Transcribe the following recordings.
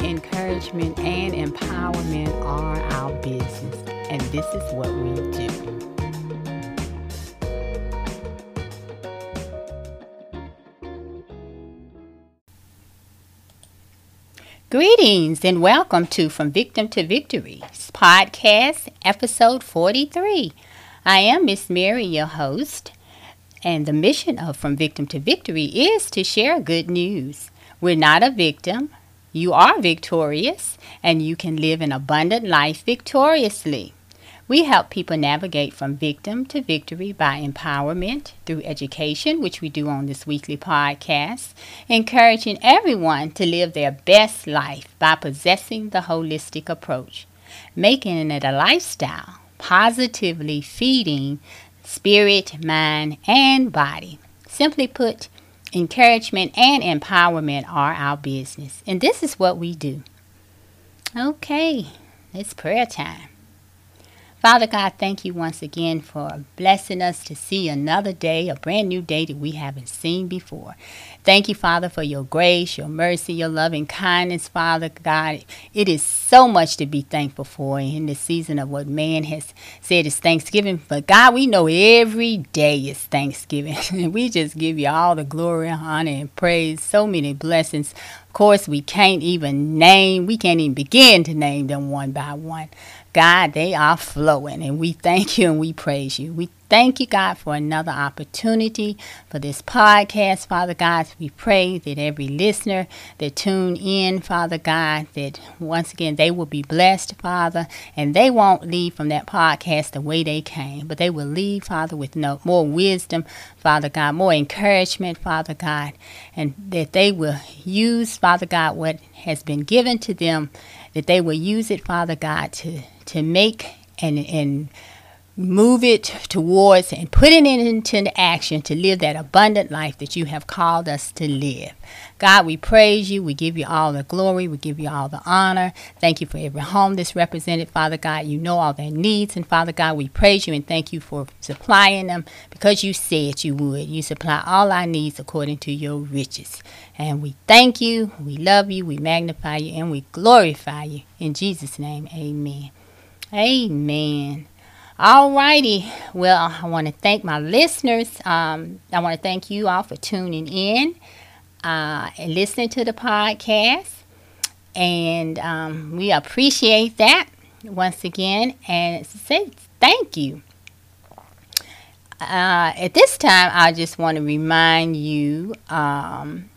encouragement and empowerment are our business, and this is what we do. Greetings and welcome to From Victim to Victory podcast, episode 43. I am Miss Mary, your host, and the mission of From Victim to Victory is to share good news. We're not a victim, you are victorious, and you can live an abundant life victoriously. We help people navigate from victim to victory by empowerment through education, which we do on this weekly podcast, encouraging everyone to live their best life by possessing the holistic approach, making it a lifestyle positively feeding spirit, mind, and body. Simply put, encouragement and empowerment are our business, and this is what we do. Okay, it's prayer time. Father God, thank you once again for blessing us to see another day, a brand new day that we haven't seen before. Thank you, Father, for your grace, your mercy, your loving kindness, Father God. It is so much to be thankful for in this season of what man has said is Thanksgiving. But God, we know every day is Thanksgiving. and we just give you all the glory, honor, and praise. So many blessings. Of course, we can't even name, we can't even begin to name them one by one. God, they are flowing, and we thank you and we praise you. We thank you, God, for another opportunity for this podcast, Father God. We pray that every listener that tune in, Father God, that once again they will be blessed, Father, and they won't leave from that podcast the way they came, but they will leave, Father, with no more wisdom, Father God, more encouragement, Father God, and that they will use, Father God, what has been given to them, that they will use it, Father God, to to make and and move it towards and putting it into action to live that abundant life that you have called us to live. God, we praise you. We give you all the glory. We give you all the honor. Thank you for every home that's represented, Father God. You know all their needs. And Father God, we praise you and thank you for supplying them because you said you would. You supply all our needs according to your riches. And we thank you. We love you. We magnify you and we glorify you. In Jesus' name, amen. Amen. All righty. Well, I want to thank my listeners. Um, I want to thank you all for tuning in uh, and listening to the podcast. And um, we appreciate that once again. And say thank you. Uh, at this time, I just want to remind you um,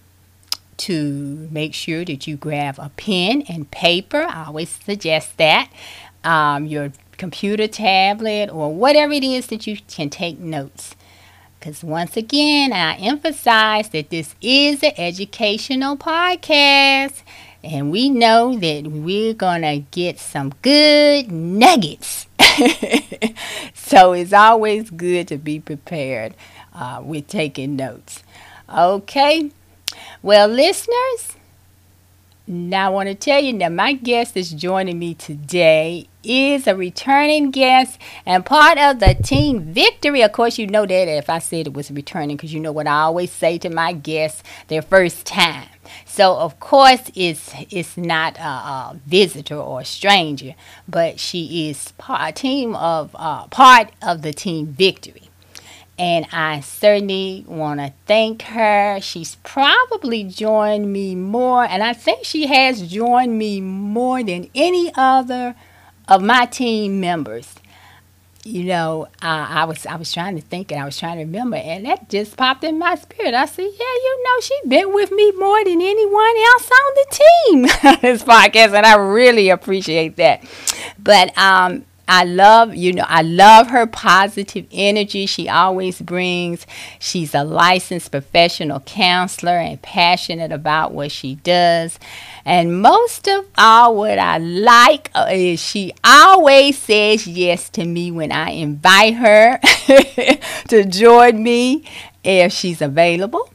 to make sure that you grab a pen and paper. I always suggest that um, your computer tablet or whatever it is that you can take notes. Because once again, I emphasize that this is an educational podcast. And we know that we're going to get some good nuggets. so it's always good to be prepared uh, with taking notes. Okay. Well, listeners, now, I want to tell you that my guest that's joining me today is a returning guest and part of the team victory. Of course, you know that if I said it was returning, because you know what I always say to my guests their first time. So, of course, it's, it's not a, a visitor or a stranger, but she is part, team of, uh, part of the team victory. And I certainly want to thank her. She's probably joined me more, and I think she has joined me more than any other of my team members. You know, uh, I was I was trying to think and I was trying to remember, and that just popped in my spirit. I said, "Yeah, you know, she's been with me more than anyone else on the team this podcast, and I really appreciate that." But um, I love, you know, I love her positive energy she always brings. She's a licensed professional counselor and passionate about what she does. And most of all, what I like uh, is she always says yes to me when I invite her to join me if she's available.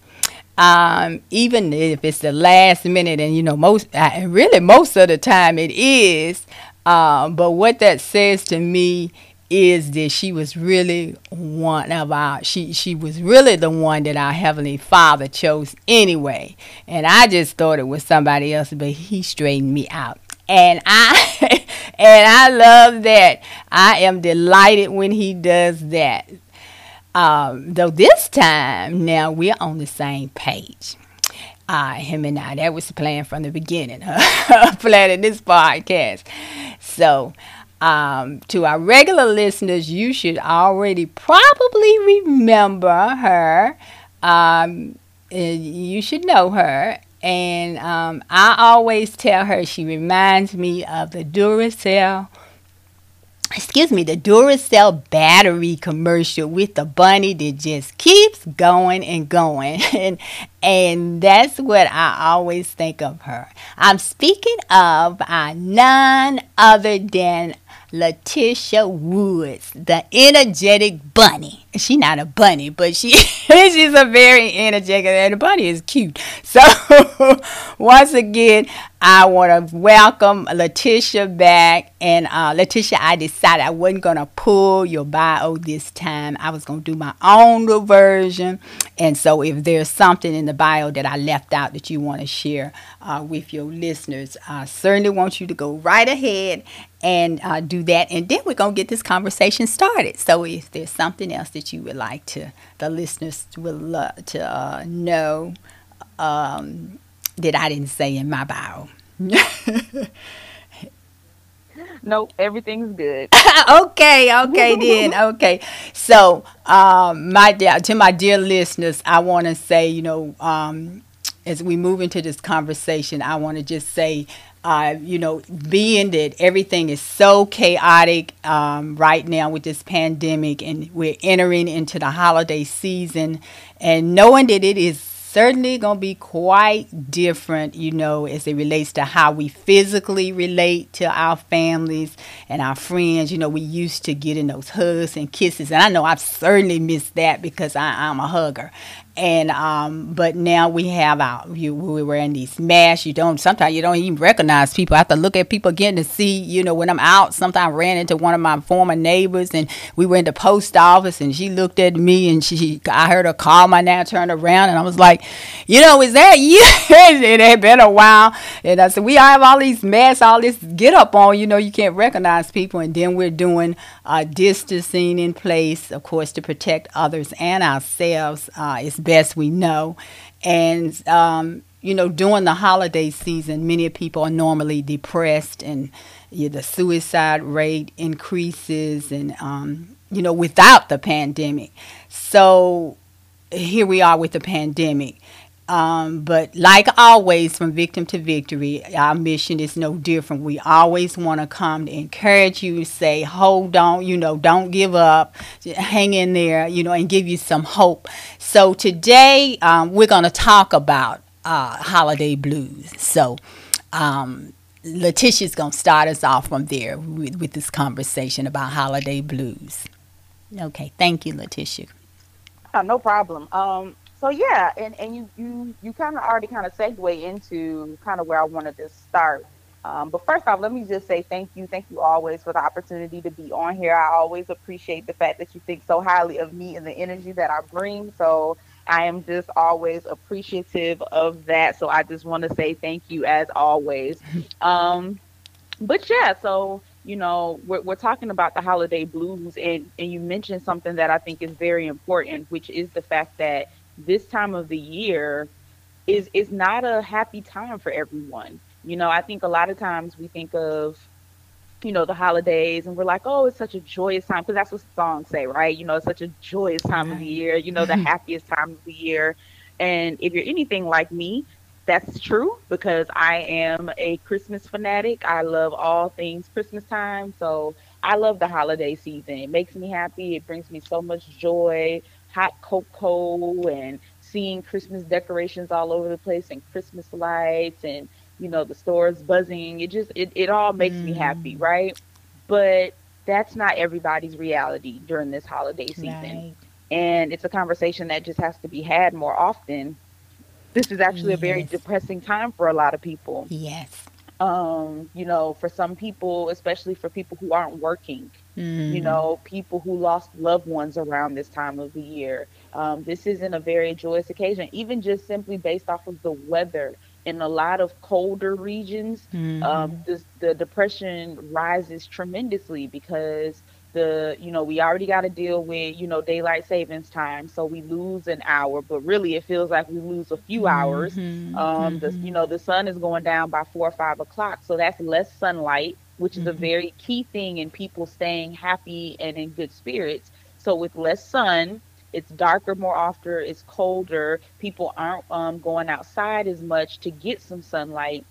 Um, even if it's the last minute, and you know, most really most of the time it is. Um, but what that says to me is that she was really one of our she she was really the one that our heavenly father chose anyway. And i just thought it was somebody else but he straightened me out. And i and i love that. I am delighted when he does that. Um, though this time now we're on the same page uh, him and I. That was the plan from the beginning, planning this podcast. So, um, to our regular listeners, you should already probably remember her. Um, you should know her. And um, I always tell her she reminds me of the Duracell excuse me, the Duracell battery commercial with the bunny that just keeps going and going. And and that's what I always think of her. I'm speaking of uh, none other than Letitia Woods, the energetic bunny. She's not a bunny, but she she's a very energetic and the bunny is cute. So once again, I want to welcome Letitia back. And uh, Letitia, I decided I wasn't going to pull your bio this time. I was going to do my own version. And so if there's something in the bio that I left out that you want to share uh, with your listeners, I certainly want you to go right ahead and uh, do that. And then we're going to get this conversation started. So if there's something else that you would like to, the listeners will love to uh, know um, that I didn't say in my bio. nope, everything's good. okay, okay then. Okay. So, um, my dear, to my dear listeners, I want to say, you know, um, as we move into this conversation, I want to just say uh, you know, being that everything is so chaotic um, right now with this pandemic, and we're entering into the holiday season, and knowing that it is certainly going to be quite different, you know, as it relates to how we physically relate to our families and our friends. You know, we used to get in those hugs and kisses, and I know I've certainly missed that because I, am a hugger and um, but now we have our you we were in these masks. You don't sometimes you don't even recognize people. I have to look at people again to see. You know, when I'm out, sometimes I ran into one of my former neighbors, and we were in the post office, and she looked at me, and she I heard her call my name, turned around, and I was like, you know, is that you? it had been a while, and I said we have all these masks, all this get up on. You know, you can't recognize people, and then we're doing uh, distancing in place, of course, to protect others and ourselves. Uh, it's best we know. And, um, you know, during the holiday season, many people are normally depressed and the suicide rate increases and, um, you know, without the pandemic. So here we are with the pandemic. Um, but like always, from victim to victory, our mission is no different. We always want to come to encourage you, say, hold on, you know, don't give up, hang in there, you know, and give you some hope. So today, um, we're going to talk about uh, holiday blues. So, um, Letitia's going to start us off from there with, with this conversation about holiday blues. Okay, thank you, Letitia. Uh, no problem. Um, so yeah, and, and you you you kind of already kind of segue into kind of where I wanted to start. Um, but first off, let me just say thank you, thank you always for the opportunity to be on here. I always appreciate the fact that you think so highly of me and the energy that I bring. So I am just always appreciative of that. So I just want to say thank you as always. Um, but yeah, so you know we're, we're talking about the holiday blues, and and you mentioned something that I think is very important, which is the fact that this time of the year is is not a happy time for everyone. You know, I think a lot of times we think of you know the holidays and we're like oh it's such a joyous time because that's what songs say right? You know it's such a joyous time of the year you know the happiest time of the year. And if you're anything like me that's true because i am a christmas fanatic. I love all things christmas time. So i love the holiday season. It makes me happy. It brings me so much joy hot cocoa and seeing Christmas decorations all over the place and Christmas lights and you know, the stores buzzing. It just it, it all makes me happy, right? But that's not everybody's reality during this holiday season. Right. And it's a conversation that just has to be had more often. This is actually a very depressing time for a lot of people. Yes. Um, you know, for some people, especially for people who aren't working, Mm. you know, people who lost loved ones around this time of the year. Um, this isn't a very joyous occasion, even just simply based off of the weather. In a lot of colder regions, Mhm. um, this, the depression rises tremendously because the you know we already got to deal with you know daylight savings time, so we lose an hour, but really it feels like we lose a few hours. Mhm. Um, the you know the sun is going down by four or five o'clock, so that's less sunlight, which is a Mhm. very key thing in people staying happy and in good spirits. So with less sun, it's darker more often, it's colder. People aren't um, going outside as much to get some sunlight.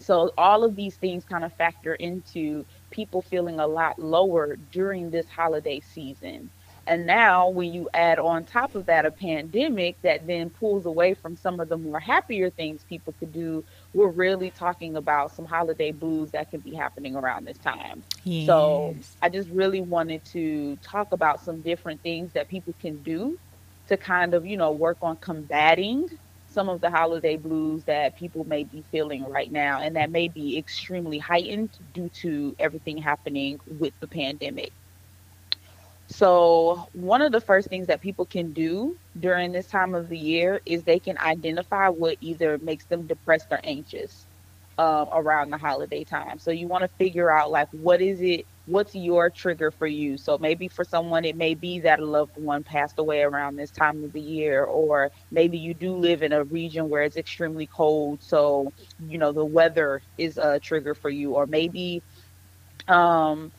So all of these things kind of factor into people feeling a lot lower during this holiday season. And now when you add on top of that a pandemic that then pulls away from some of the more happier things people could do, we're really talking about some holiday blues that can be happening around this time. So I just really wanted to talk about some different things that people can do to kind of, you know, work on combating some of the holiday blues that people may be feeling right now and that may be extremely heightened due to everything happening with the pandemic. So, one of the first things that people can do during this time of the year is they can identify what either makes them depressed or anxious um, around the holiday time. So, you want to figure out like what is it, what's your trigger for you. So, maybe for someone, it may be that a loved one passed away around this time of the year, or maybe you do live in a region where it's extremely cold. So, you know, the weather is a trigger for you, or maybe um,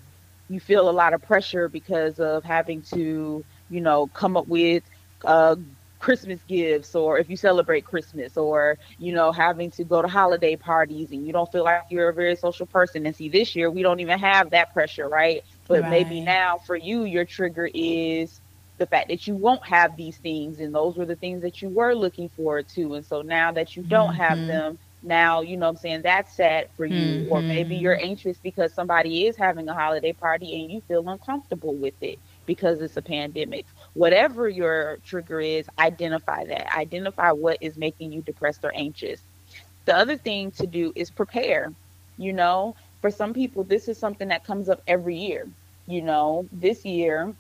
you feel a lot of pressure because of having to, you know, come up with uh, Christmas gifts, or if you celebrate Christmas, or you know, having to go to holiday parties, and you don't feel like you're a very social person. And see, this year we don't even have that pressure, right? But maybe now for you, your trigger is the fact that you won't have these things, and those were the things that you were looking forward to. And so now that you don't have Mhm. them, now you know what I'm saying? That's sad for you or maybe you're mm-hmm. anxious because somebody is having a holiday party and you feel uncomfortable with it because it's a pandemic. Whatever your trigger is identify that. Identify what is making you depressed or anxious. The other thing to do is prepare you know? For some people this is something that comes up every year you know? This year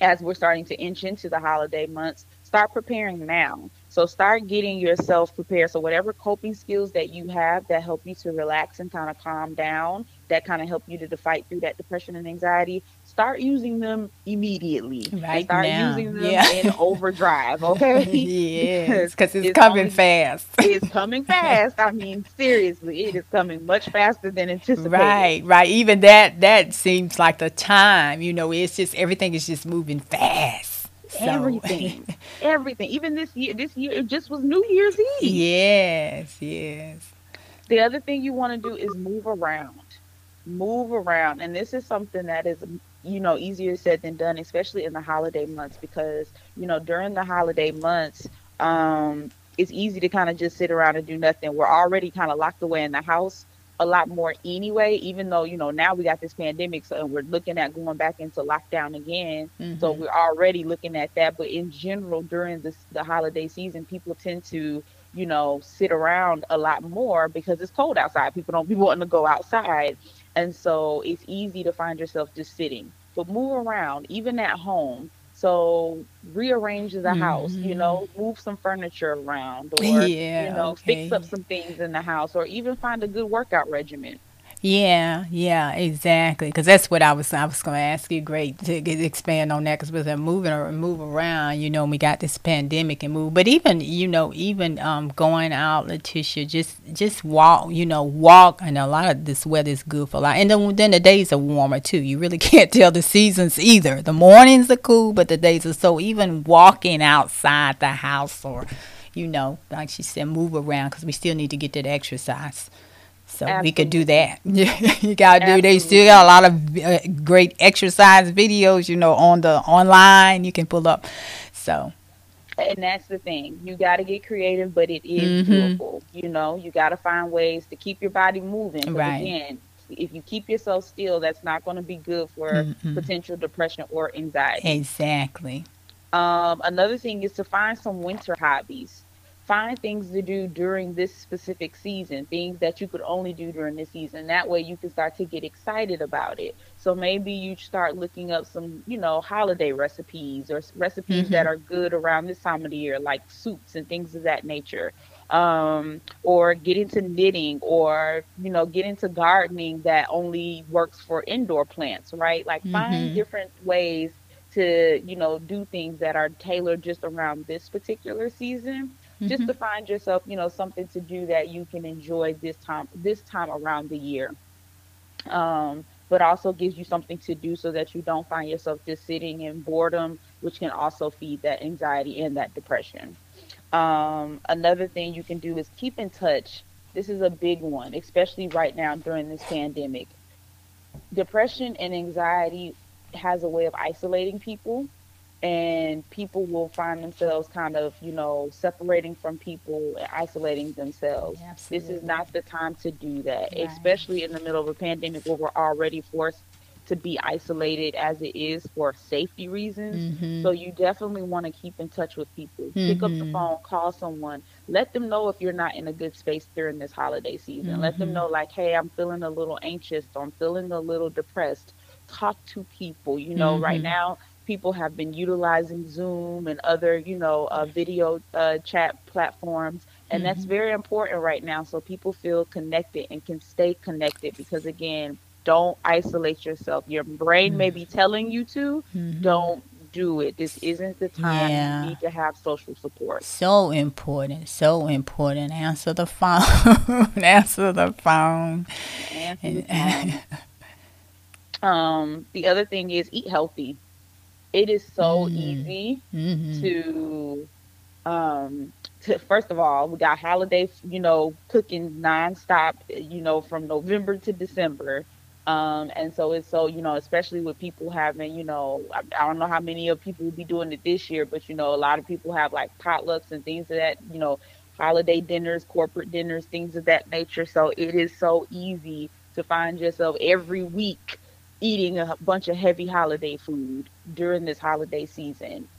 as we're starting to inch into the holiday months, start preparing now. So start getting yourself prepared. So whatever coping skills that you have that help you to relax and kind of calm down, that kind of help you to fight through that depression and anxiety, start using them immediately. Right start now. using them Yeah. in overdrive, okay? yes, because it's, it's coming only- fast. it's coming fast. I mean, seriously, it is coming much faster than anticipated. Right, right. Even that that seems like the time. You know, it's just everything is just moving fast. So- Everything, everything. Even this year, this year it just was New Year's Eve. yes, yes. The other thing you want to do is move around. Move around. And this is something that is, you know, easier said than done, especially in the holiday months, because, you know, during the holiday months, um, it's easy to kind of just sit around and do nothing. We're already kind of locked away in the house a lot more anyway, even though, you know, now we got this pandemic, so we're looking at going back into lockdown again. So Mhm. we're already looking at that. But in general, during this the holiday season, people tend to, you know, sit around a lot more because it's cold outside. People don't be wanting to go outside. And so it's easy to find yourself just sitting. But move around, even at home. So rearrange the house, you know, mm-hmm. move some furniture around or Yeah, you know, okay. fix up some things in the house or even find a good workout regimen. Yeah, yeah, exactly. Because that's what I was. I was going to ask you. Great to get, expand on that because with them moving or move around, you know, we got this pandemic and move. But even you know, even um, going out, Letitia, just just walk. You know, walk. And a lot of this weather is good for a lot. And then then the days are warmer too. You really can't tell the seasons either. The mornings are cool, but the days are so. Even walking outside the house or, you know, like she said, move around because we still need to get that exercise. So we could do that. Yeah, you gotta do. They still got a lot of uh, great exercise videos, you know, on the online. You can pull up. So And that's the thing. You got to get creative, but it is Mhm. doable. You know, you got to find ways to keep your body moving. Right. Again, if you keep yourself still, that's not going to be good for Mhm. potential depression or anxiety. Exactly. Um, another thing is to find some winter hobbies. Find things to do during this specific season, things that you could only do during this season. That way you can start to get excited about it. So maybe you start looking up some, you know, holiday recipes or recipes that are good around this time of the year, like soups and things of that nature. Um, or get into knitting or, you know, get into gardening that only works for indoor plants, right? Like find Mhm. different ways to you know do things that are tailored just around this particular season just Mhm. to find yourself you know something to do that you can enjoy this time this time around the year. Um but also gives you something to do so that you don't find yourself just sitting in boredom which can also feed that anxiety and that depression. Um another thing you can do is keep in touch. This is a big one especially right now during this pandemic. Depression and anxiety has a way of isolating people and people will find themselves kind of you know separating from people and isolating themselves this is not the time to do that Right. especially in the middle of a pandemic where we're already forced to be isolated as it is for safety reasons Mhm. so you definitely want to keep in touch with people. Pick up the Mhm. phone, call someone. Let them know if you're not in a good space during this holiday season. Let them Mhm. know like, hey, I'm feeling a little anxious I'm feeling a little depressed. Talk to people. You know, right Mhm. now people have been utilizing Zoom and other, you know, uh, video uh, chat platforms. And that's Mhm. very important right now so people feel connected and can stay connected because again, don't isolate yourself. Your brain may be telling you to, Mhm. don't do it. This isn't the time Yeah. you need to have social support. So important, so important. Answer the phone. Answer the phone. Answer the phone. Um, the other thing is eat healthy. It is so Mm. easy Mhm. to um to first of all, we got holiday, you know, cooking nonstop, you know, from November to December. Um, and so it's so, you know, especially with people having, you know, I, I don't know how many of people will be doing it this year, but you know, a lot of people have like potlucks and things of that, you know, holiday dinners, corporate dinners, things of that nature. So it is so easy to find yourself every week eating a bunch of heavy holiday food during this holiday season.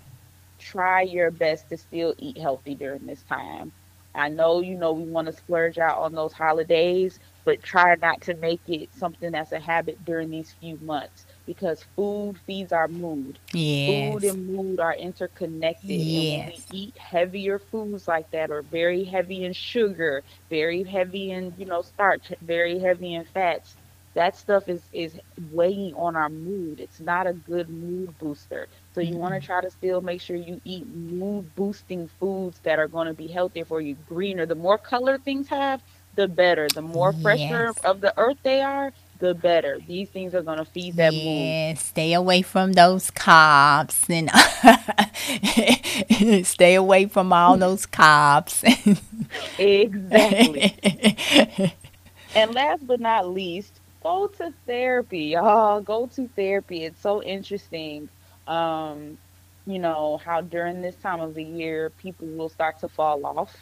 Try your best to still eat healthy during this time. I know, you know, we want to splurge out on those holidays, but try not to make it something that's a habit during these few months because food feeds our mood. Yes. Food and mood are interconnected. And when Yes. we eat heavier foods like that, or very heavy in sugar, very heavy in, you know, starch, very heavy in fats, that stuff is, is weighing on our mood. It's not a good mood booster. So you want to mm-hmm. try to still make sure you eat mood boosting foods that are going to be healthier for you. Greener, the more color things have, the better. The more fresher Yes. of the earth they are, the better. These things are going to feed that mood. Yeah, stay away from those carbs and stay away from all those carbs. Exactly. And last but not least, go to therapy, y'all. Go to therapy. It's so interesting. Um, you know, how during this time of the year people will start to fall off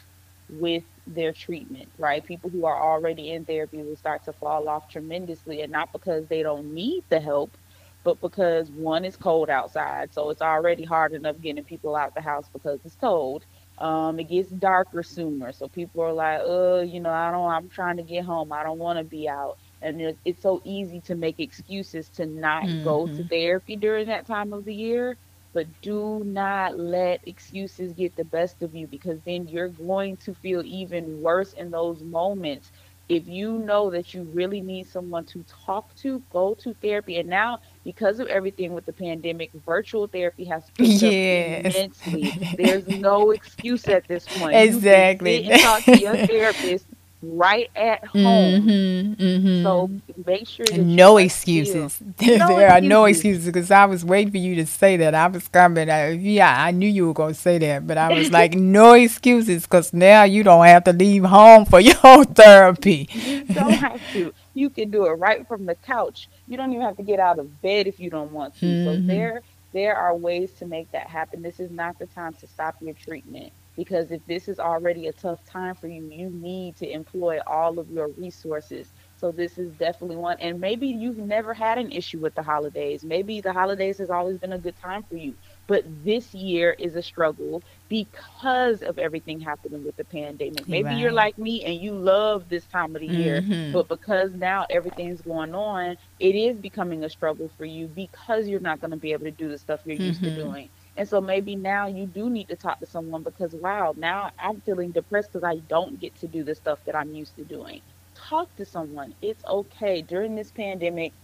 with their treatment, right? People who are already in therapy will start to fall off tremendously, and not because they don't need the help, but because one is cold outside, so it's already hard enough getting people out the house because it's cold. Um, it gets darker sooner, so people are like, "Uh, you know, I don't. I'm trying to get home. I don't want to be out." And it's so easy to make excuses to not go to Mhm. therapy during that time of the year. But do not let excuses get the best of you because then you're going to feel even worse in those moments. If you know that you really need someone to talk to, go to therapy. And now, because of everything with the pandemic, virtual therapy has picked Yes. up immensely. There's no excuse at this point. Exactly. You can sit and talk to your therapist right at home. hmm hmm So make sure no excuses. still- No there are no excuses. excuses because I was waiting for you to say that. I was coming. I, yeah, I knew you were going to say that, but I was like, no excuses because now you don't have to leave home for your therapy. You don't have to. You can do it right from the couch. You don't even have to get out of bed if you don't want to. So Mhm. there there are ways to make that happen. This is not the time to stop your treatment because if this is already a tough time for you, you need to employ all of your resources. So this is definitely one. And maybe you've never had an issue with the holidays. Maybe the holidays has always been a good time for you. But this year is a struggle because of everything happening with the pandemic. Maybe right. you're like me and you love this time of the year, mm-hmm. but because now everything's going on, it is becoming a struggle for you because you're not going to be able to do the stuff you're mm-hmm. used to mm-hmm. doing. And so maybe now you do need to talk to someone because wow, now I'm feeling depressed because I don't get to do the stuff that I'm used to doing. Talk to someone. It's okay. During this pandemic,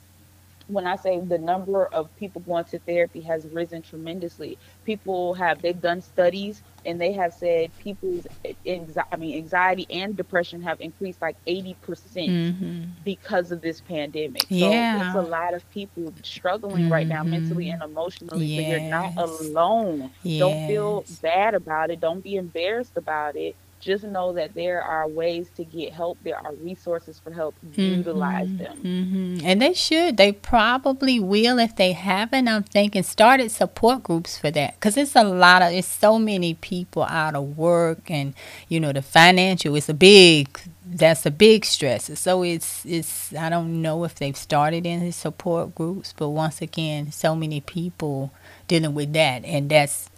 when I say the number of people going to therapy has risen tremendously, people have they've done studies and they have said people's anxiety, I mean anxiety and depression have increased like 80% mm-hmm. because of this pandemic. So yeah. it's a lot of people struggling mm-hmm. right now mentally and emotionally. Yes. So you're not alone. Yes. Don't feel bad about it. Don't be embarrassed about it just know that there are ways to get help. There are resources for help. Mm-hmm. Utilize them. Mm-hmm. And they should. They probably will if they haven't. I'm thinking started support groups for that because it's a lot of. It's so many people out of work, and you know the financial. It's a big. That's a big stress. So it's it's. I don't know if they've started any support groups, but once again, so many people dealing with that, and that's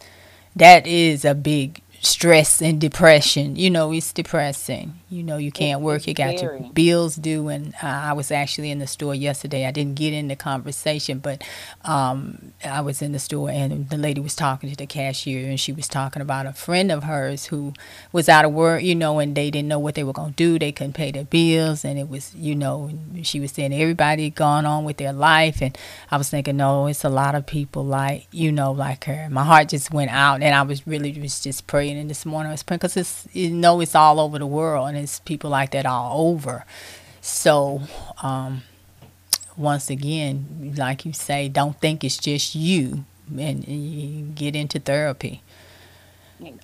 that is a big stress and depression. You know, it's depressing. You know, you can't work. You got your bills due. And uh, I was actually in the store yesterday. I didn't get in the conversation, but um, I was in the store and the lady was talking to the cashier and she was talking about a friend of hers who was out of work, you know, and they didn't know what they were going to do. They couldn't pay their bills. And it was, you know, she was saying everybody gone on with their life. And I was thinking, no, it's a lot of people like, you know, like her. My heart just went out and I was really was just And this morning I was praying because it's, you know, it's all over the world. And it's people like that all over. So, um, once again, like you say, don't think it's just you and you get into therapy.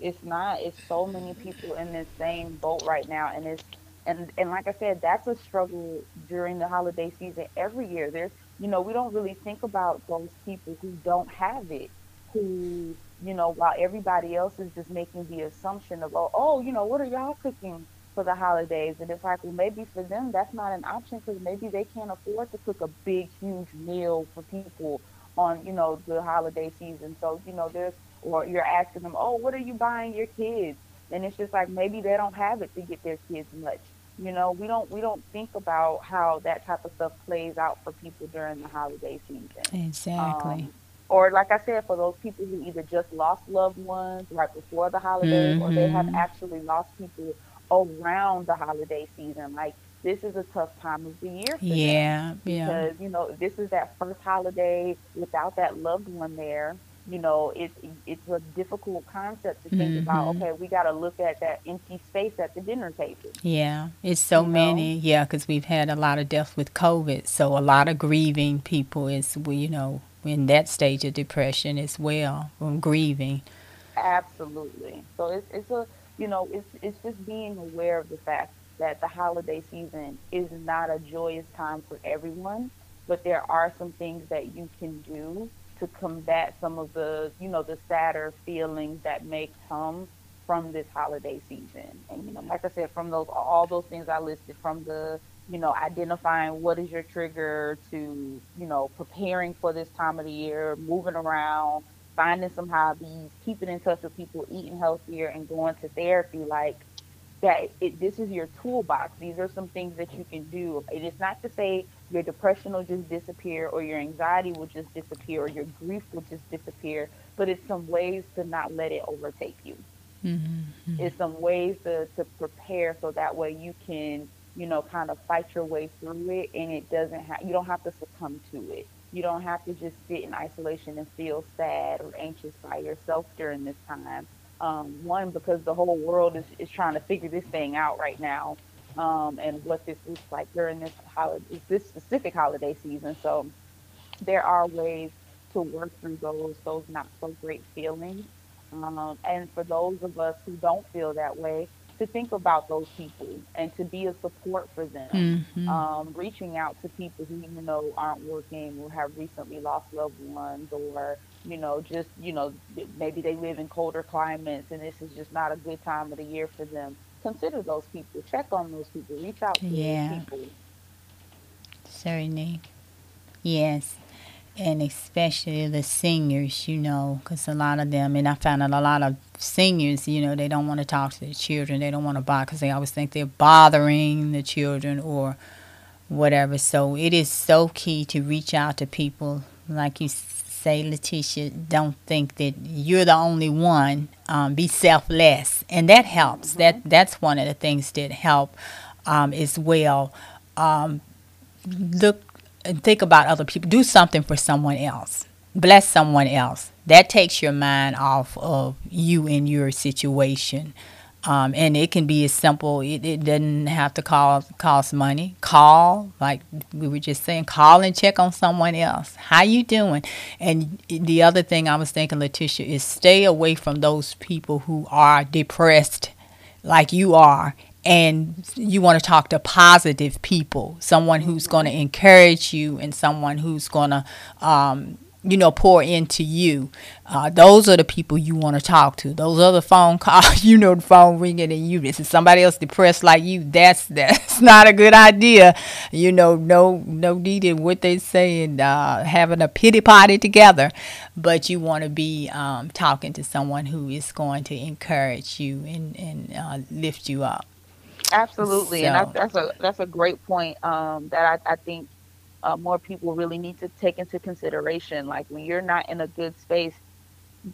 It's not. It's so many people in this same boat right now, and it's and and like I said, that's a struggle during the holiday season every year. There's you know we don't really think about those people who don't have it, who you know while everybody else is just making the assumption of oh, oh you know what are y'all cooking for the holidays. And it's like, well, maybe for them that's not an option because maybe they can't afford to cook a big, huge meal for people on, you know, the holiday season. So, you know, there's, or you're asking them, oh, what are you buying your kids? And it's just like maybe they don't have it to get their kids much. You know, we don't we don't think about how that type of stuff plays out for people during the holiday season. Exactly. Um, or like I said, for those people who either just lost loved ones right before the holidays, mm-hmm. or they have mm-hmm. actually lost people around the holiday season. Like this is a tough time of the year. yeah, them Yeah. because yeah. you know this is that first holiday without that loved one there. You know, it's it's a difficult concept to think mm-hmm. about. Okay, we got to look at that empty space at the dinner table. Yeah, it's so you many. Know? Yeah, because we've had a lot of deaths with COVID, so a lot of grieving people is we you know in that stage of depression as well from grieving. Absolutely. So it's it's a you know, it's it's just being aware of the fact that the holiday season is not a joyous time for everyone, but there are some things that you can do to combat some of the, you know, the sadder feelings that may come from this holiday season. And you know, like I said, from those all those things I listed, from the you know, identifying what is your trigger to, you know, preparing for this time of the year, moving around, finding some hobbies, keeping in touch with people, eating healthier, and going to therapy. Like that, it, this is your toolbox. These are some things that you can do. It is not to say your depression will just disappear, or your anxiety will just disappear, or your grief will just disappear. But it's some ways to not let it overtake you. Mm-hmm. It's some ways to, to prepare so that way you can, you know, kind of fight your way through it, and it doesn't have you don't have to succumb to it you don't have to just sit in isolation and feel sad or anxious by yourself during this time. Um, one, because the whole world is, is trying to figure this thing out right now um, and what this looks like during this holiday, this specific holiday season. So there are ways to work through those those not so great feelings. Um, and for those of us who don't feel that way, to think about those people and to be a support for them. Mm-hmm. Um, reaching out to people who you know aren't working or have recently lost loved ones, or you know just you know maybe they live in colder climates and this is just not a good time of the year for them. Consider those people. Check on those people. Reach out to Yeah. those people. Certainly. Yes. And especially the seniors, you know, because a lot of them, and I found out a lot of seniors, you know, they don't want to talk to the children. They don't want to bother because they always think they're bothering the children or whatever. So it is so key to reach out to people. Like you say, Letitia, don't think that you're the only one. Um, be selfless. And that helps. That That's one of the things that help um, as well. Um, look and think about other people. Do something for someone else. Bless someone else. That takes your mind off of you and your situation. Um, and it can be as simple. It, it doesn't have to cost cost money. Call, like we were just saying, call and check on someone else. How you doing? And the other thing I was thinking, Letitia, is stay away from those people who are depressed, like you are, and you want to talk to positive people, someone who's going to encourage you and someone who's going to, um, you know, pour into you. Uh, those are the people you want to talk to. Those other phone calls, you know, the phone ringing and you, this is somebody else depressed like you. That's that's not a good idea. You know, no no need in what they saying, uh, having a pity party together. But you want to be um, talking to someone who is going to encourage you and and uh, lift you up. Absolutely, and that's, that's a that's a great point um, that I, I think uh, more people really need to take into consideration. Like when you're not in a good space,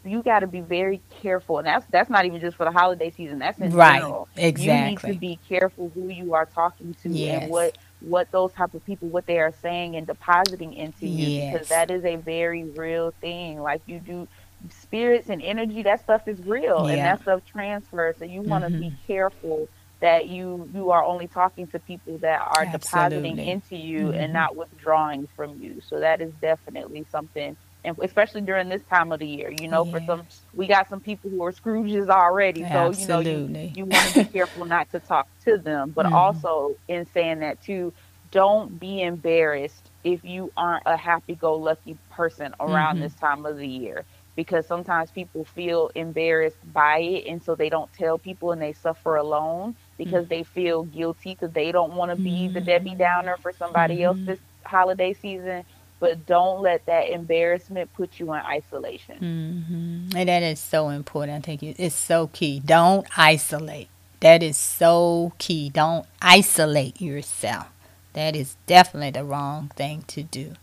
you got to be very careful, and that's that's not even just for the holiday season. That's in Right, general. exactly. You need to be careful who you are talking to Yes. and what what those type of people what they are saying and depositing into you Yes. because that is a very real thing. Like you do spirits and energy, that stuff is real and Yeah. that stuff transfers. So you want to be Mhm. careful that you you are only talking to people that are depositing into you Mhm. and not withdrawing from you. So that is definitely something and especially during this time of the year, you know, for some we got some people who are Scrooges already. So, you know, you, you want to be careful not to talk to them. But Mhm. also in saying that too, don't be embarrassed if you aren't a happy go lucky person around Mhm. this time of the year. Because sometimes people feel embarrassed by it and so they don't tell people and they suffer alone because they feel guilty because they don't want to be the Debbie Downer for somebody else Mhm. this holiday season. But don't let that embarrassment put you in isolation. hmm And that is so important. I think it's so key. Don't isolate. That is so key. Don't isolate yourself. That is definitely the wrong thing to do.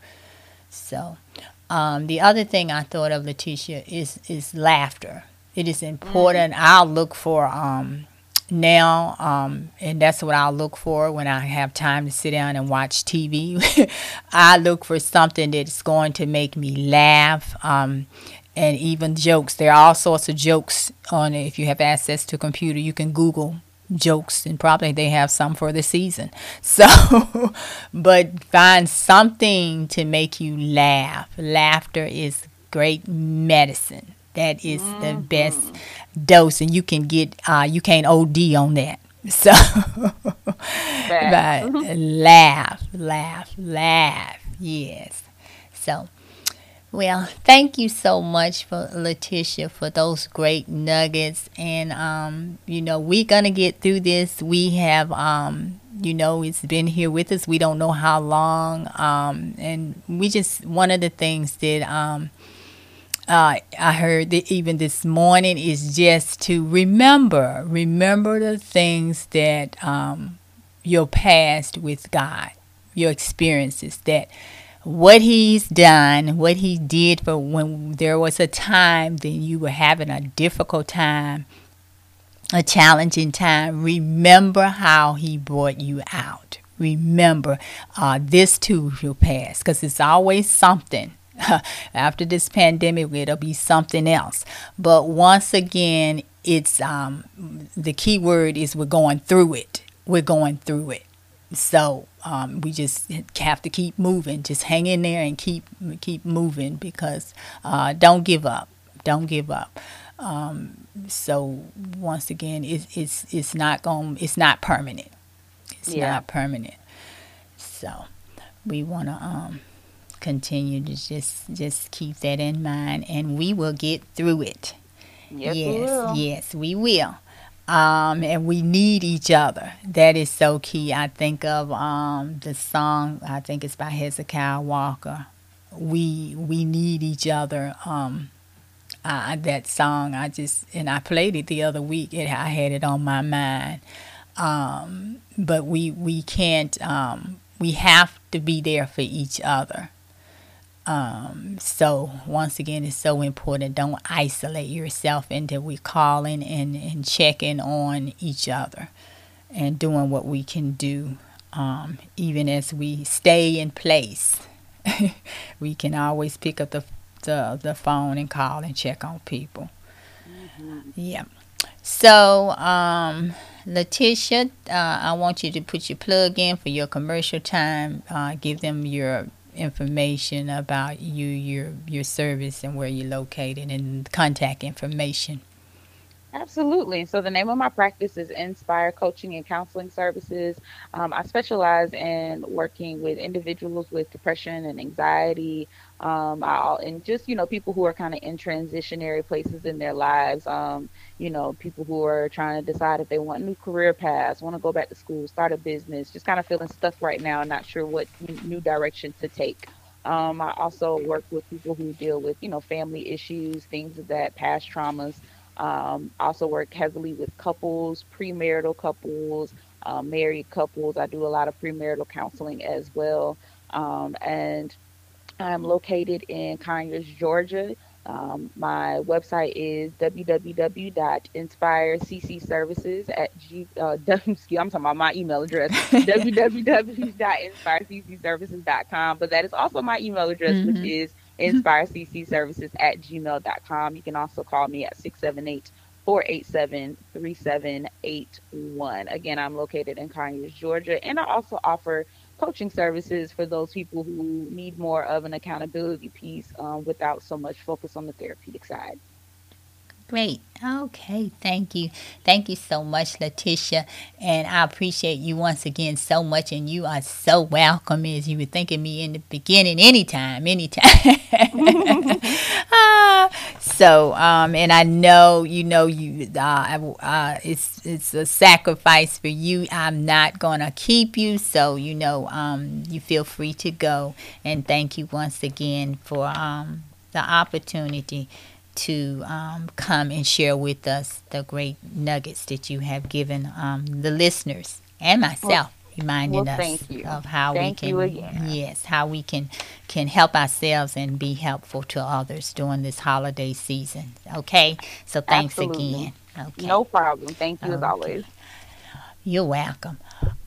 So, um, the other thing I thought of, Letitia, is is laughter. It is important. I'll look for um, now, um, and that's what I'll look for when I have time to sit down and watch TV. I look for something that's going to make me laugh. Um, and even jokes. There are all sorts of jokes on it. If you have access to a computer, you can Google jokes, and probably they have some for the season. So, but find something to make you laugh. Laughter is great medicine. That is the best dose, and you can get uh, you can't OD on that. So, but laugh, laugh, laugh. Yes. So, well, thank you so much for Letitia for those great nuggets. And um, you know, we're gonna get through this. We have um, you know, it's been here with us. We don't know how long. Um, and we just one of the things that um uh, I heard that even this morning is just to remember, remember the things that um, your past with God, your experiences, that what He's done, what He did for when there was a time that you were having a difficult time, a challenging time. Remember how He brought you out. Remember uh, this too will pass because it's always something after this pandemic it'll be something else but once again it's um the key word is we're going through it we're going through it so um, we just have to keep moving just hang in there and keep keep moving because uh, don't give up don't give up Um, so once again, it's it's it's not going it's not permanent. It's Yeah. not permanent. So we want to um, continue to just just keep that in mind, and we will get through it. Yes, we yes, will. yes, we will. Um, and we need each other. That is so key. I think of um, the song. I think it's by Hezekiah Walker. We we need each other. Um, that song. I just and I played it the other week. It, I had it on my mind. Um, but we we can't. Um, we have to be there for each other. Um, so once again, it's so important. Don't isolate yourself into we calling and, and checking on each other and doing what we can do. Um, even as we stay in place, we can always pick up the, the the phone and call and check on people. Yeah. So, um, Letitia, uh, I want you to put your plug in for your commercial time. Uh, give them your information about you, your your service, and where you're located, and contact information. Absolutely. So the name of my practice is Inspire Coaching and Counseling Services. Um, I specialize in working with individuals with depression and anxiety, um, I, and just you know people who are kind of in transitionary places in their lives. Um, you know, people who are trying to decide if they want new career paths, want to go back to school, start a business, just kind of feeling stuck right now, not sure what new direction to take. Um, I also work with people who deal with, you know, family issues, things of that, past traumas. Um, also work heavily with couples, premarital couples, uh, married couples. I do a lot of premarital counseling as well. Um, and I'm located in Conyers, Georgia. Um, my website is www.inspireccservices at g. Uh, w- excuse, I'm talking about my email address www.inspireccservices.com. But that is also my email address, which Mhm. is inspireccservices at gmail.com. You can also call me at 678 487 3781. Again, I'm located in Conyers, Georgia, and I also offer coaching services for those people who need more of an accountability piece um, without so much focus on the therapeutic side. Great. Okay. Thank you. Thank you so much, Letitia. And I appreciate you once again so much. And you are so welcome as you were thinking me in the beginning, anytime, anytime. Ah, so, um, and I know, you know, you, uh, uh, it's, it's a sacrifice for you. I'm not going to keep you. So, you know, um, you feel free to go. And thank you once again for, um, the opportunity to um, come and share with us the great nuggets that you have given um, the listeners and myself, reminding well, us of how Thank we can, again. yes, how we can can help ourselves and be helpful to others during this holiday season. Okay, so thanks Absolutely. again. Okay. No problem. Thank you as always. You're welcome.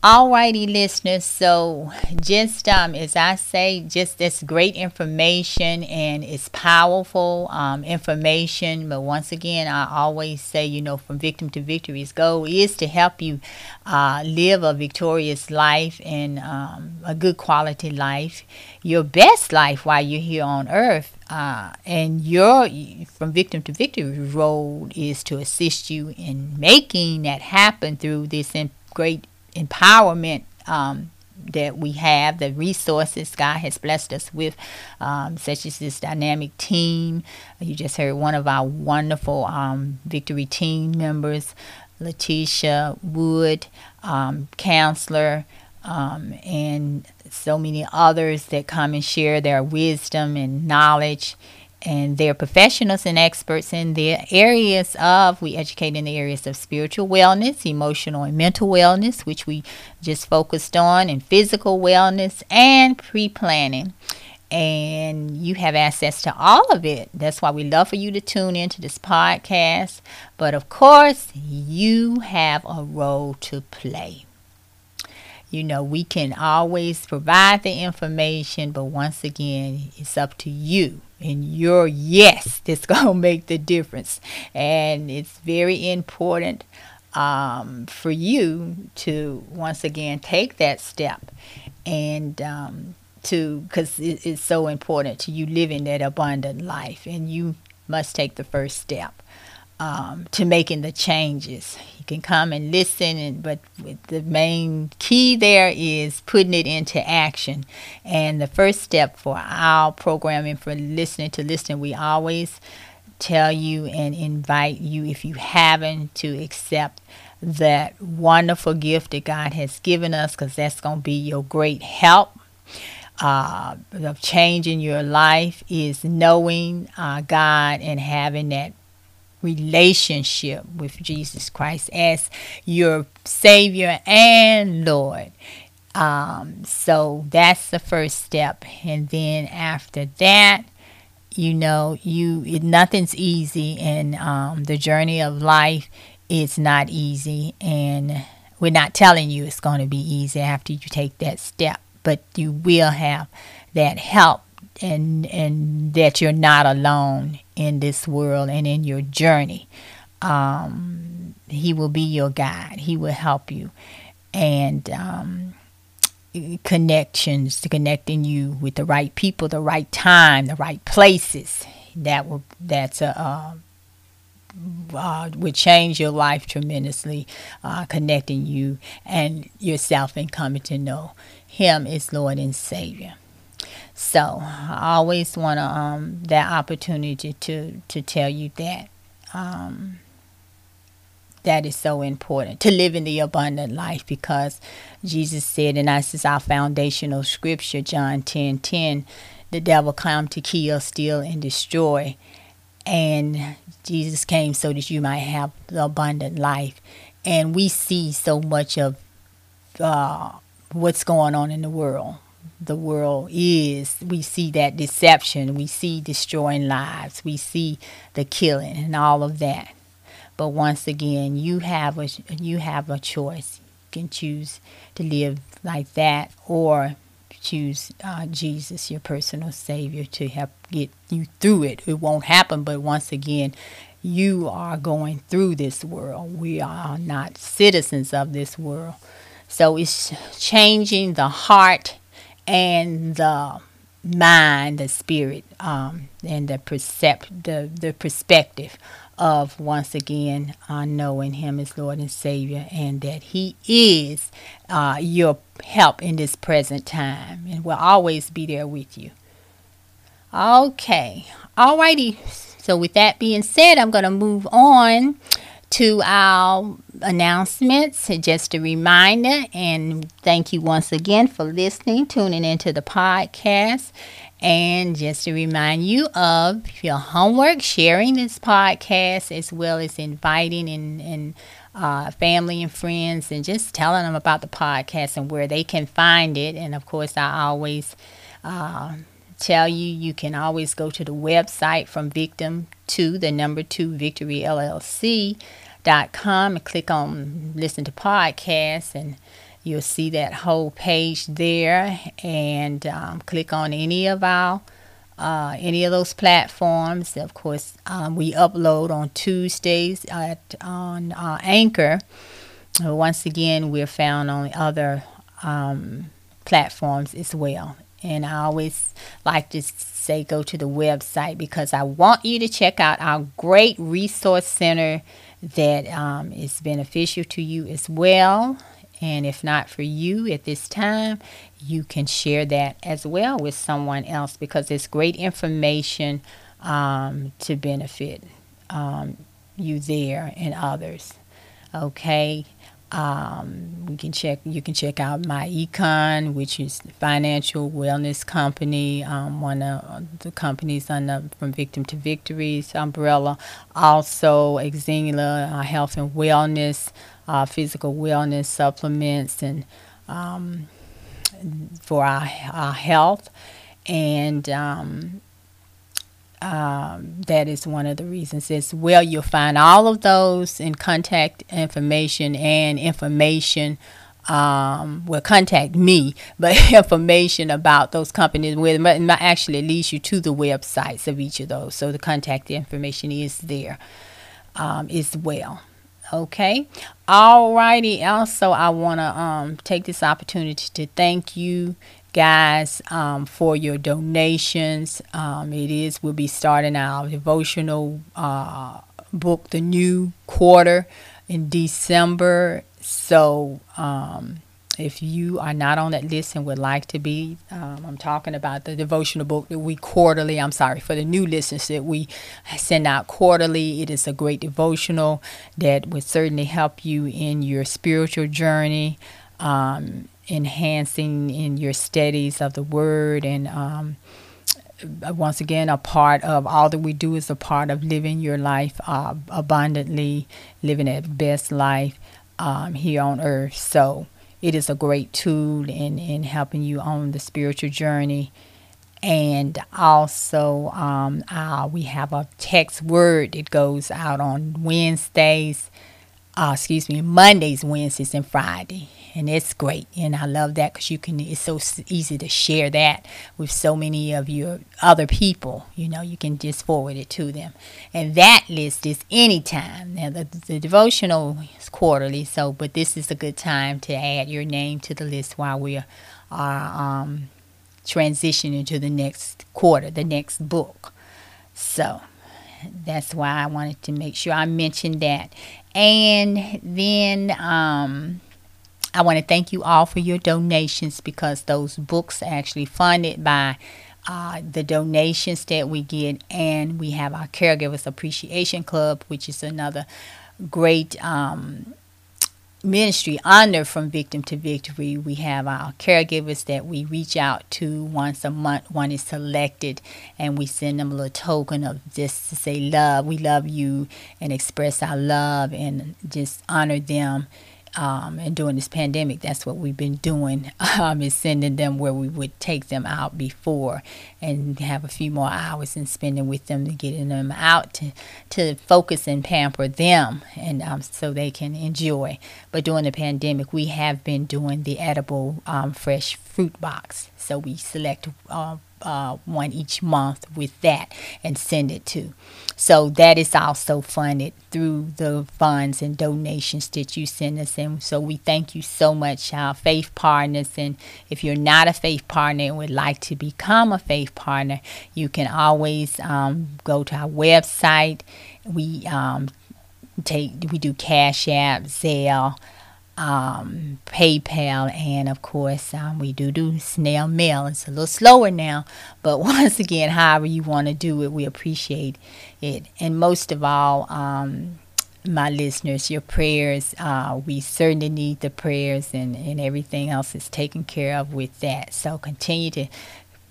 Alrighty, listeners. So, just um, as I say, just this great information and it's powerful um, information. But once again, I always say, you know, from victim to victory's goal is to help you uh, live a victorious life and um, a good quality life, your best life while you're here on earth. Uh, and your from victim to victory role is to assist you in making that happen through this in, great empowerment um, that we have, the resources God has blessed us with, um, such as this dynamic team. You just heard one of our wonderful um, victory team members, Letitia Wood, um, counselor, um, and so many others that come and share their wisdom and knowledge. And they're professionals and experts in the areas of, we educate in the areas of spiritual wellness, emotional and mental wellness, which we just focused on, and physical wellness and pre planning. And you have access to all of it. That's why we love for you to tune into this podcast. But of course, you have a role to play. You know, we can always provide the information, but once again, it's up to you and your yes that's going to make the difference. And it's very important um, for you to, once again, take that step and um, to, because it, it's so important to you living that abundant life, and you must take the first step. Um, to making the changes. You can come and listen, and but the main key there is putting it into action. And the first step for our programming for listening to listen, we always tell you and invite you if you haven't to accept that wonderful gift that God has given us because that's going to be your great help uh, of changing your life is knowing uh, God and having that relationship with Jesus Christ as your Savior and Lord. Um, so that's the first step, and then after that, you know, you it, nothing's easy, and um, the journey of life is not easy, and we're not telling you it's going to be easy after you take that step, but you will have that help and and that you're not alone in this world and in your journey. Um, he will be your guide. He will help you, and um, connections to connecting you with the right people, the right time, the right places. That will that's a. Uh, uh, would change your life tremendously, uh, connecting you and yourself and coming to know Him as Lord and Savior. So I always want to um, that opportunity to to tell you that um, that is so important to live in the abundant life because Jesus said, and this is our foundational scripture, John 10 10, the devil come to kill, steal, and destroy. And Jesus came so that you might have the abundant life. And we see so much of uh, what's going on in the world the world is. We see that deception, we see destroying lives, we see the killing and all of that. But once again, you have a you have a choice. You can choose to live like that or choose uh, Jesus, your personal Savior, to help get you through it. It won't happen, but once again, you are going through this world. We are not citizens of this world. So it's changing the heart and the mind, the spirit, um, and the percept the, the perspective of once again uh, knowing Him as Lord and Savior, and that He is uh, your help in this present time, and will always be there with you. Okay, alrighty. So with that being said, I'm going to move on to our announcements. Just a reminder, and thank you once again for listening, tuning into the podcast. And just to remind you of your homework, sharing this podcast, as well as inviting and, and uh, family and friends, and just telling them about the podcast and where they can find it. And of course, I always uh, tell you you can always go to the website from victim to the number two victory LLC dot com and click on listen to podcasts and you'll see that whole page there. And um, click on any of our uh, any of those platforms. Of course um, we upload on tuesdays at on uh, anchor. Once again we're found on other um, platforms as well and i always like to say go to the website because i want you to check out our great resource center that um, is beneficial to you as well. And if not for you at this time, you can share that as well with someone else because it's great information um, to benefit um, you there and others. Okay. Um, we can check. You can check out my econ, which is financial wellness company, um, one of the companies under from Victim to Victories umbrella. Also, Exingula uh, Health and Wellness, uh, physical wellness supplements, and um, for our, our health, and um, um, that is one of the reasons as well. You'll find all of those in contact information and information. Um, contact me, but information about those companies will actually leads you to the websites of each of those. So the contact information is there um, as well. Okay. Alrighty. Also, I want to um, take this opportunity to thank you guys um, for your donations. Um, it is we'll be starting our devotional uh, book the new quarter in December. So um, if you are not on that list and would like to be, um, I'm talking about the devotional book that we quarterly, I'm sorry, for the new listeners that we send out quarterly. It is a great devotional that would certainly help you in your spiritual journey, um, enhancing in your studies of the Word and um, once again, a part of all that we do is a part of living your life uh, abundantly, living a best life um, here on earth. So it is a great tool in, in helping you on the spiritual journey. And also, um, uh, we have a text word that goes out on Wednesdays, uh, excuse me, Mondays, Wednesdays, and Friday and it's great and i love that because you can it's so easy to share that with so many of your other people you know you can just forward it to them. And that list is anytime. Now the, the devotional is quarterly so but this is a good time to add your name to the list while we are um, transitioning to the next quarter the next book. So that's why I wanted to make sure I mentioned that. And then um, I want to thank you all for your donations because those books are actually funded by uh, the donations that we get, and we have our Caregivers Appreciation Club, which is another great um, ministry under from Victim to Victory. We have our caregivers that we reach out to once a month. One is selected, and we send them a little token of just to say love. We love you and express our love and just honor them um, and during this pandemic, that's what we've been doing um, is sending them where we would take them out before and have a few more hours and spending with them to getting them out to, to focus and pamper them and um, so they can enjoy. But during the pandemic, we have been doing the edible um, fresh fruit box. So we select uh, uh, one each month with that and send it to. So that is also funded through the funds and donations that you send us. And so we thank you so much, our faith partners. And if you're not a faith partner and would like to become a faith partner, you can always um, go to our website. We um, take we do Cash App, Zelle um, PayPal, and of course, um, we do do snail mail. It's a little slower now, but once again, however you want to do it, we appreciate it. And most of all, um, my listeners, your prayers, uh, we certainly need the prayers, and, and everything else is taken care of with that. So continue to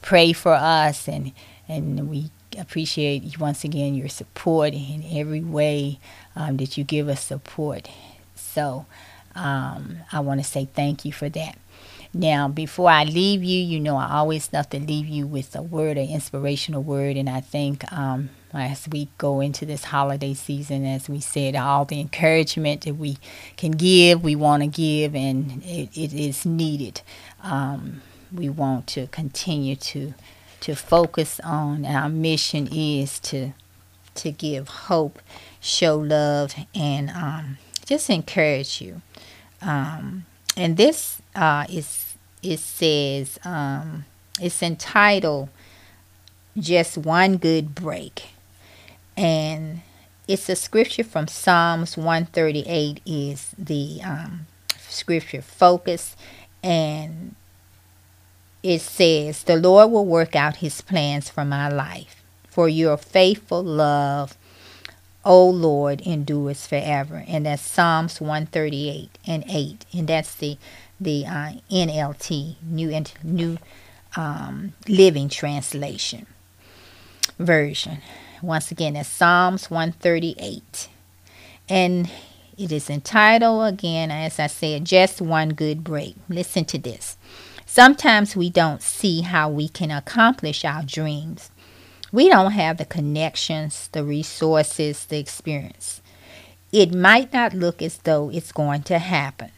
pray for us, and, and we appreciate once again your support in every way um, that you give us support. So, um, I want to say thank you for that. Now, before I leave you, you know, I always love to leave you with a word, an inspirational word. And I think um, as we go into this holiday season, as we said, all the encouragement that we can give, we want to give, and it, it is needed. Um, we want to continue to to focus on our mission is to to give hope, show love, and um, just encourage you. Um, and this uh, is it says um, it's entitled "Just One Good Break," and it's a scripture from Psalms 138 is the um, scripture focus, and it says, "The Lord will work out His plans for my life, for your faithful love." O Lord, endures forever. And that's Psalms 138 and 8. And that's the the uh, NLT, New New um, Living Translation version. Once again, that's Psalms 138. And it is entitled, again, as I said, Just One Good Break. Listen to this. Sometimes we don't see how we can accomplish our dreams we don't have the connections, the resources, the experience. It might not look as though it's going to happen.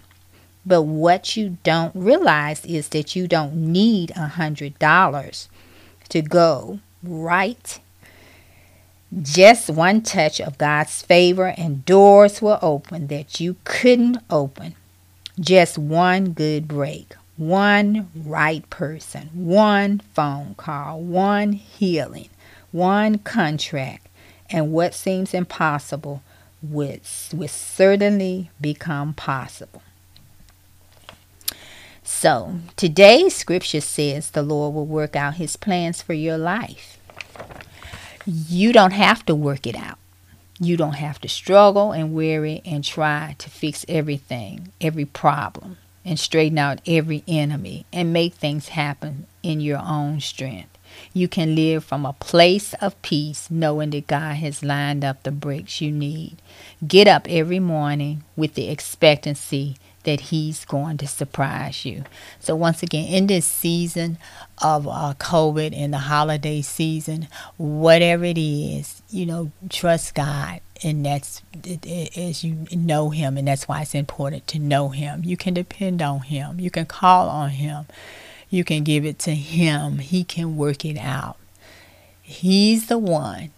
But what you don't realize is that you don't need a hundred dollars to go right. Just one touch of God's favor and doors will open that you couldn't open. Just one good break, one right person, one phone call, one healing, one contract, and what seems impossible would, would certainly become possible. So, today's scripture says the Lord will work out his plans for your life. You don't have to work it out. You don't have to struggle and worry and try to fix everything, every problem, and straighten out every enemy and make things happen in your own strength. You can live from a place of peace knowing that God has lined up the bricks you need. Get up every morning with the expectancy that He's going to surprise you. So, once again, in this season of uh, COVID and the holiday season, whatever it is, you know, trust God. And that's as you know Him, and that's why it's important to know Him. You can depend on Him, you can call on Him. You can give it to Him. He can work it out. He's the one.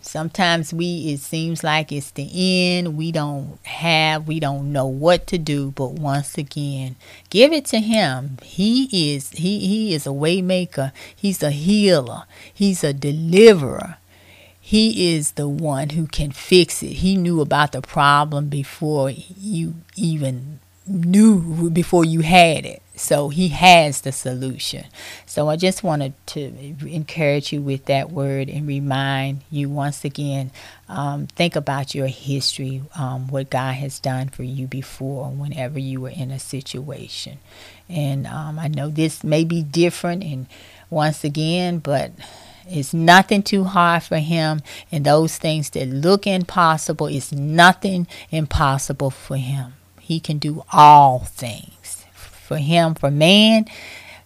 Sometimes we it seems like it's the end. We don't have, we don't know what to do, but once again, give it to him. He is he he is a waymaker. He's a healer. He's a deliverer. He is the one who can fix it. He knew about the problem before you even knew before you had it. So he has the solution. So I just wanted to encourage you with that word and remind you once again um, think about your history, um, what God has done for you before, whenever you were in a situation. And um, I know this may be different, and once again, but it's nothing too hard for him. And those things that look impossible is nothing impossible for him. He can do all things. For him, for man,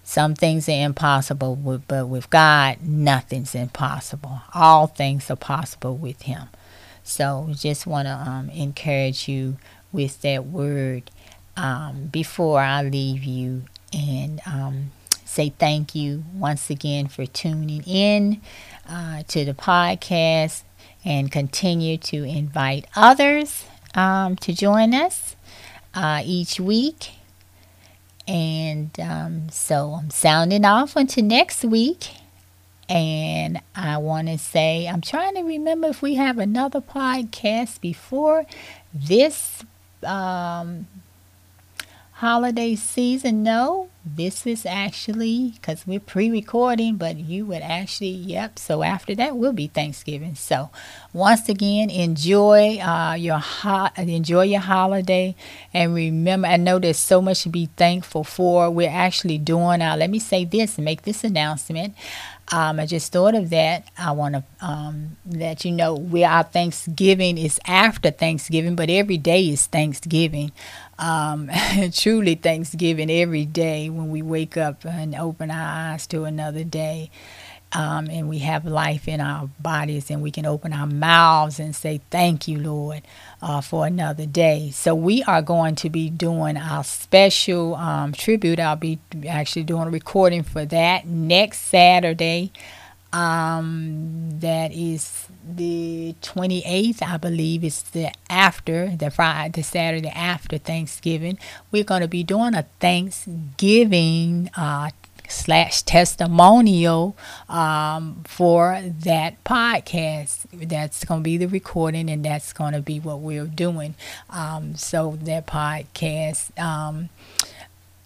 some things are impossible, but with God, nothing's impossible. All things are possible with him. So just want to um, encourage you with that word um, before I leave you and um, say thank you once again for tuning in uh, to the podcast and continue to invite others um, to join us uh, each week. And um, so I'm sounding off until next week. And I want to say, I'm trying to remember if we have another podcast before this um, holiday season. No, this is actually because we're pre-recording, but you would actually, yep. So after that will be Thanksgiving. So once again, enjoy uh, your hot enjoy your holiday, and remember, I know there's so much to be thankful for. We're actually doing our. Let me say this and make this announcement. Um, I just thought of that. I want to um, let you know where our Thanksgiving is after Thanksgiving, but every day is Thanksgiving. Um, truly, Thanksgiving every day when we wake up and open our eyes to another day. Um, and we have life in our bodies, and we can open our mouths and say, Thank you, Lord, uh, for another day. So, we are going to be doing our special um, tribute. I'll be actually doing a recording for that next Saturday. Um, that is the 28th, I believe, It's the after the Friday, the Saturday after Thanksgiving. We're going to be doing a Thanksgiving uh, slash testimonial um, for that podcast. That's going to be the recording, and that's going to be what we're doing. Um, so that podcast. Um,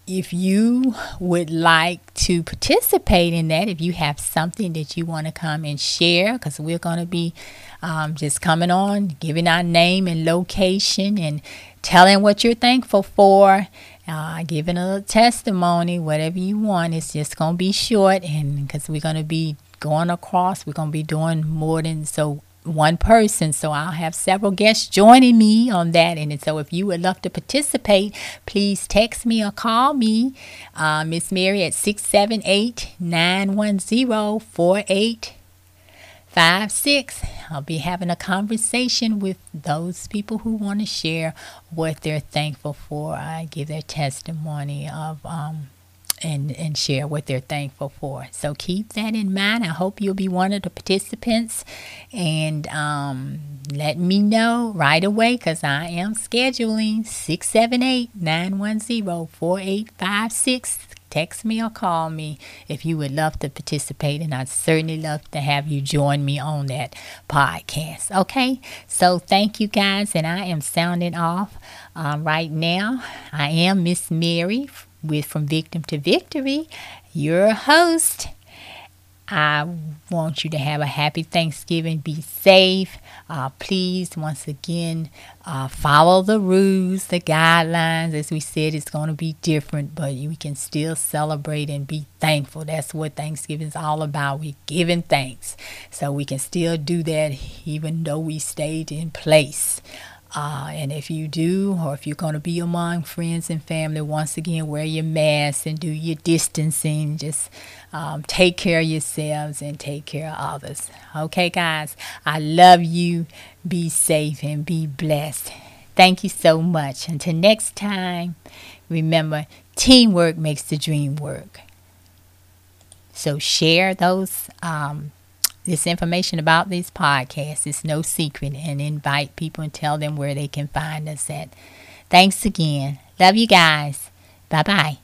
if you would like to participate in that, if you have something that you want to come and share, because we're going to be um, just coming on, giving our name and location and telling what you're thankful for, uh, giving a testimony, whatever you want. It's just going to be short, and because we're going to be going across, we're going to be doing more than so one person. So I'll have several guests joining me on that. And so if you would love to participate, please text me or call me, uh, Miss Mary, at 678 910 4856. I'll be having a conversation with those people who want to share what they're thankful for. I give their testimony of um, and, and share what they're thankful for. So keep that in mind. I hope you'll be one of the participants and um, let me know right away because I am scheduling 678 910 4856 text me or call me if you would love to participate. And I'd certainly love to have you join me on that podcast. Okay, so thank you guys. And I am sounding off um, right now. I am Miss Mary with From Victim to Victory, your host. I want you to have a happy Thanksgiving. Be safe. Uh, please, once again, uh, follow the rules, the guidelines. As we said, it's going to be different, but we can still celebrate and be thankful. That's what Thanksgiving is all about. We're giving thanks. So we can still do that even though we stayed in place. Uh, and if you do, or if you're going to be among friends and family, once again, wear your mask and do your distancing. Just um, take care of yourselves and take care of others. Okay, guys, I love you. Be safe and be blessed. Thank you so much. Until next time, remember teamwork makes the dream work. So share those um, this information about these podcasts. It's no secret and invite people and tell them where they can find us at. Thanks again. Love you guys. Bye bye.